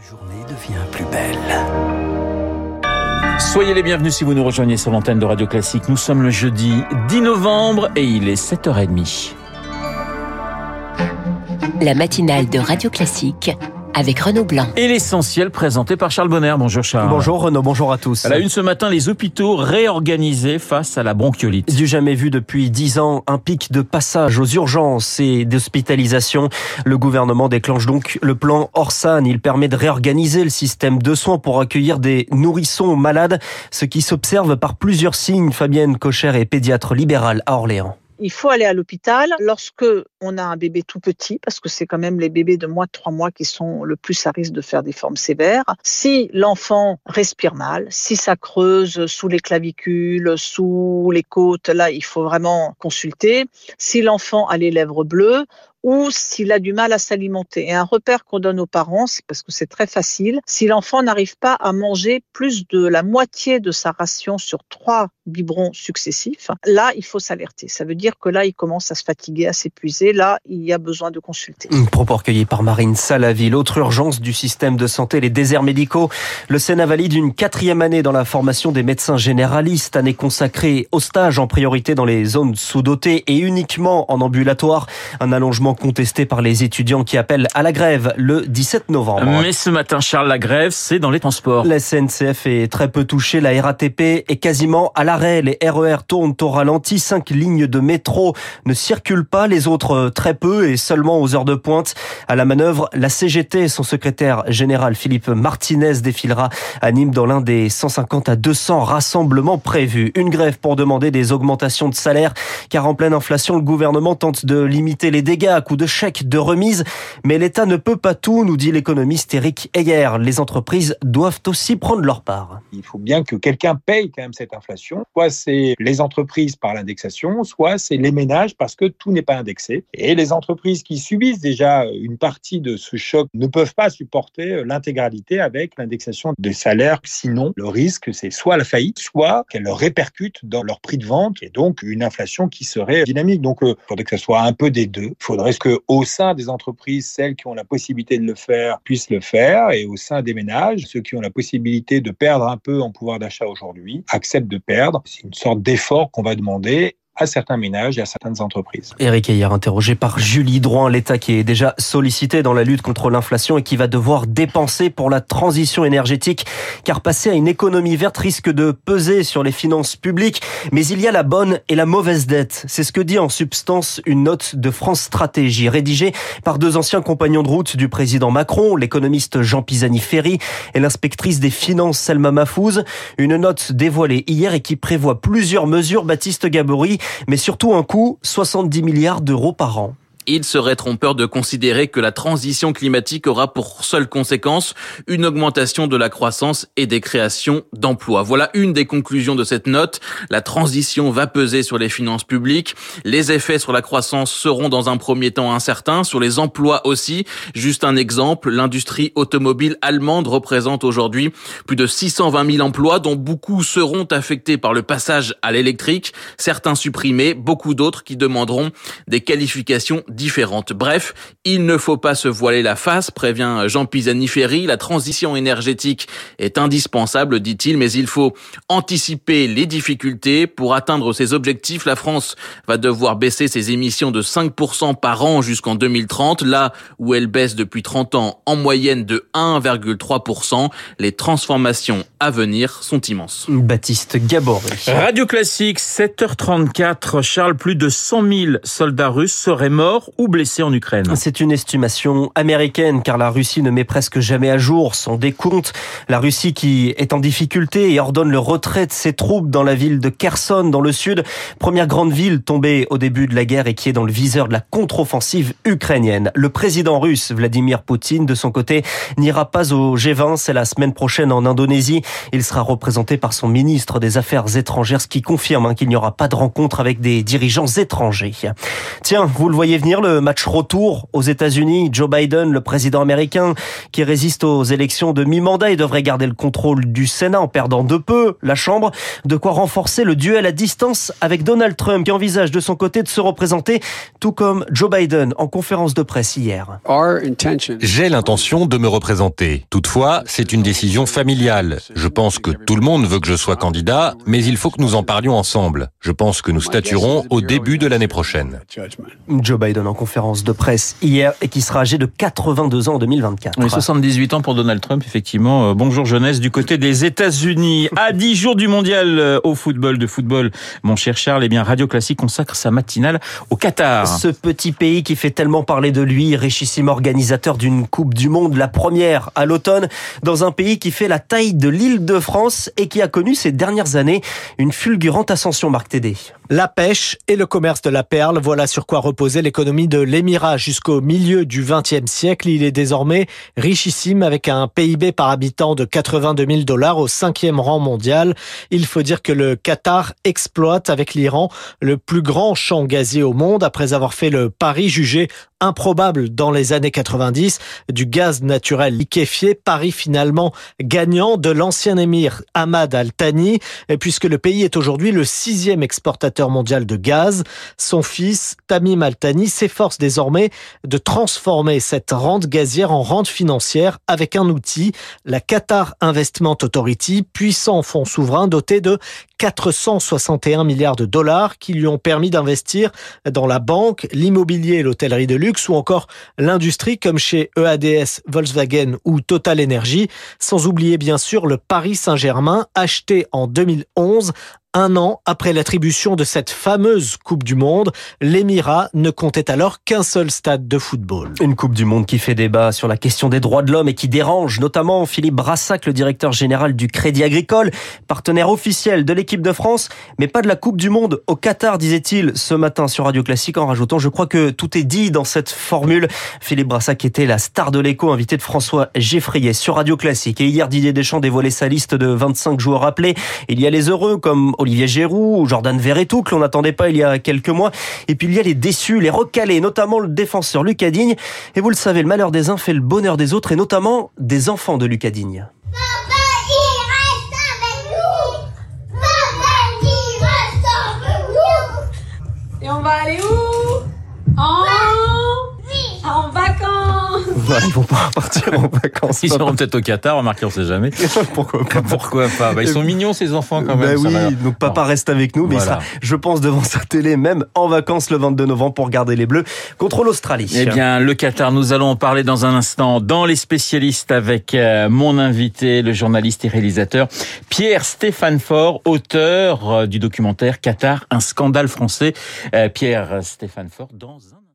journée devient plus belle. Soyez les bienvenus si vous nous rejoignez sur l'antenne de Radio Classique. Nous sommes le jeudi 10 novembre et il est 7h30. La matinale de Radio Classique avec Renaud Blanc. Et l'essentiel présenté par Charles Bonner. Bonjour Charles. Bonjour Renaud, bonjour à tous. À la une ce matin, les hôpitaux réorganisés face à la bronchiolite. Du jamais vu depuis dix ans, un pic de passage aux urgences et d'hospitalisation. Le gouvernement déclenche donc le plan Orsan. Il permet de réorganiser le système de soins pour accueillir des nourrissons malades, ce qui s'observe par plusieurs signes. Fabienne Cocher est pédiatre libérale à Orléans. Il faut aller à l'hôpital lorsque on a un bébé tout petit, parce que c'est quand même les bébés de moins de trois mois qui sont le plus à risque de faire des formes sévères. Si l'enfant respire mal, si ça creuse sous les clavicules, sous les côtes, là, il faut vraiment consulter. Si l'enfant a les lèvres bleues, ou s'il a du mal à s'alimenter. Et un repère qu'on donne aux parents, c'est parce que c'est très facile, si l'enfant n'arrive pas à manger plus de la moitié de sa ration sur trois biberons successifs, là, il faut s'alerter. Ça veut dire que là, il commence à se fatiguer, à s'épuiser. Là, il y a besoin de consulter. Propos recueilli par Marine Salavi. L'autre urgence du système de santé, les déserts médicaux. Le Sénat valide une quatrième année dans la formation des médecins généralistes, année consacrée au stage en priorité dans les zones sous-dotées et uniquement en ambulatoire. Un allongement contesté par les étudiants qui appellent à la grève le 17 novembre. Mais ce matin, Charles, la grève, c'est dans les transports. La SNCF est très peu touchée, la RATP est quasiment à l'arrêt. Les RER tournent au ralenti, cinq lignes de métro ne circulent pas, les autres euh, très peu et seulement aux heures de pointe. À la manœuvre, la CGT, son secrétaire général Philippe Martinez défilera à Nîmes dans l'un des 150 à 200 rassemblements prévus. Une grève pour demander des augmentations de salaire, car en pleine inflation, le gouvernement tente de limiter les dégâts à coup de chèques, de remises. Mais l'État ne peut pas tout, nous dit l'économiste Eric Heyer. Les entreprises doivent aussi prendre leur part. Il faut bien que quelqu'un paye quand même cette inflation. Soit c'est les entreprises par l'indexation, soit c'est les ménages parce que tout n'est pas indexé. Et les entreprises qui subissent déjà une partie de ce choc ne peuvent pas supporter l'intégralité avec l'indexation des salaires. Sinon, le risque, c'est soit la faillite, soit qu'elle répercute dans leur prix de vente et donc une inflation qui serait dynamique. Donc, il faudrait que ce soit un peu des deux. Il faudrait que au sein des entreprises, celles qui ont la possibilité de le faire puissent le faire, et au sein des ménages, ceux qui ont la possibilité de perdre un peu en pouvoir d'achat aujourd'hui acceptent de perdre? C'est une sorte d'effort qu'on va demander à certains ménages et à certaines entreprises. Eric Ayer, interrogé par Julie Droin, l'État qui est déjà sollicité dans la lutte contre l'inflation et qui va devoir dépenser pour la transition énergétique, car passer à une économie verte risque de peser sur les finances publiques. Mais il y a la bonne et la mauvaise dette. C'est ce que dit en substance une note de France Stratégie, rédigée par deux anciens compagnons de route du président Macron, l'économiste Jean Pisani-Ferry et l'inspectrice des finances Selma Mahfouz. Une note dévoilée hier et qui prévoit plusieurs mesures, Baptiste Gabory, mais surtout un coût 70 milliards d'euros par an il serait trompeur de considérer que la transition climatique aura pour seule conséquence une augmentation de la croissance et des créations d'emplois. Voilà une des conclusions de cette note. La transition va peser sur les finances publiques. Les effets sur la croissance seront dans un premier temps incertains, sur les emplois aussi. Juste un exemple, l'industrie automobile allemande représente aujourd'hui plus de 620 000 emplois dont beaucoup seront affectés par le passage à l'électrique, certains supprimés, beaucoup d'autres qui demanderont des qualifications différentes. Bref, il ne faut pas se voiler la face, prévient Jean Pisani-Ferry. La transition énergétique est indispensable, dit-il, mais il faut anticiper les difficultés. Pour atteindre ses objectifs, la France va devoir baisser ses émissions de 5% par an jusqu'en 2030, là où elle baisse depuis 30 ans en moyenne de 1,3%. Les transformations à venir sont immenses. Baptiste Gabory. Radio Classique, 7h34. Charles, plus de 100 000 soldats russes seraient morts C'est une estimation américaine car la Russie ne met presque jamais à jour son décompte. La Russie qui est en difficulté et ordonne le retrait de ses troupes dans la ville de Kherson dans le sud, première grande ville tombée au début de la guerre et qui est dans le viseur de la contre-offensive ukrainienne. Le président russe Vladimir Poutine de son côté n'ira pas au G20, c'est la semaine prochaine en Indonésie. Il sera représenté par son ministre des Affaires étrangères, ce qui confirme hein, qu'il n'y aura pas de rencontre avec des dirigeants étrangers. Tiens, vous le voyez venir le match retour aux États-Unis. Joe Biden, le président américain, qui résiste aux élections de mi-mandat et devrait garder le contrôle du Sénat en perdant de peu la Chambre. De quoi renforcer le duel à distance avec Donald Trump, qui envisage de son côté de se représenter, tout comme Joe Biden en conférence de presse hier. J'ai l'intention de me représenter. Toutefois, c'est une décision familiale. Je pense que tout le monde veut que je sois candidat, mais il faut que nous en parlions ensemble. Je pense que nous statuerons au début de l'année prochaine. Joe Biden en conférence de presse hier et qui sera âgé de 82 ans en 2024. Oui, 78 ans pour Donald Trump, effectivement. Euh, bonjour jeunesse du côté des États-Unis. À 10 jours du mondial euh, au football, de football, mon cher Charles, eh bien, Radio Classique consacre sa matinale au Qatar. Ce petit pays qui fait tellement parler de lui, richissime organisateur d'une Coupe du Monde, la première à l'automne, dans un pays qui fait la taille de l'île de France et qui a connu ces dernières années une fulgurante ascension, Marc Tédé. La pêche et le commerce de la perle, voilà sur quoi reposait l'économie de l'Émirat jusqu'au milieu du XXe siècle. Il est désormais richissime avec un PIB par habitant de 82 000 dollars au cinquième rang mondial. Il faut dire que le Qatar exploite avec l'Iran le plus grand champ gazier au monde après avoir fait le pari jugé improbable dans les années 90 du gaz naturel liquéfié, pari finalement gagnant de l'ancien émir Ahmad Al-Thani, puisque le pays est aujourd'hui le sixième exportateur mondial de gaz. Son fils, Tamim Al-Thani, s'efforce désormais de transformer cette rente gazière en rente financière avec un outil, la Qatar Investment Authority, puissant fonds souverain doté de 461 milliards de dollars qui lui ont permis d'investir dans la banque, l'immobilier l'hôtellerie de luxe ou encore l'industrie comme chez EADS, Volkswagen ou Total Energy, sans oublier bien sûr le Paris Saint-Germain acheté en 2011 un an après l'attribution de cette fameuse Coupe du Monde, l'Émirat ne comptait alors qu'un seul stade de football. Une Coupe du Monde qui fait débat sur la question des droits de l'homme et qui dérange notamment Philippe Brassac, le directeur général du Crédit Agricole, partenaire officiel de l'équipe de France, mais pas de la Coupe du Monde au Qatar, disait-il ce matin sur Radio Classique en rajoutant, je crois que tout est dit dans cette formule. Philippe Brassac était la star de l'écho, invité de François Geffrier sur Radio Classique. Et hier, Didier Deschamps dévoilait sa liste de 25 joueurs appelés. Il y a les heureux comme Olivier Giroud ou Jordan Verretou que l'on n'attendait pas il y a quelques mois. Et puis il y a les déçus, les recalés, notamment le défenseur Lucas Digne. Et vous le savez, le malheur des uns fait le bonheur des autres et notamment des enfants de Lucas Digne. Et on va aller où En, en vacances Ils vont pas partir en vacances. Ils seront peut-être au Qatar, remarquez, on sait jamais. Pourquoi pas Pourquoi pas bah, Ils sont mignons ces enfants quand même. Bah va. oui, donc papa reste avec nous, mais il sera, je pense, devant sa télé, même en vacances le 22 novembre pour garder les Bleus contre l'Australie. Eh bien, le Qatar, nous allons en parler dans un instant dans les spécialistes avec euh, mon invité, le journaliste et réalisateur Pierre Stéphane Fort, auteur euh, du documentaire Qatar, un scandale français. Euh, Pierre Stéphane Fort, dans un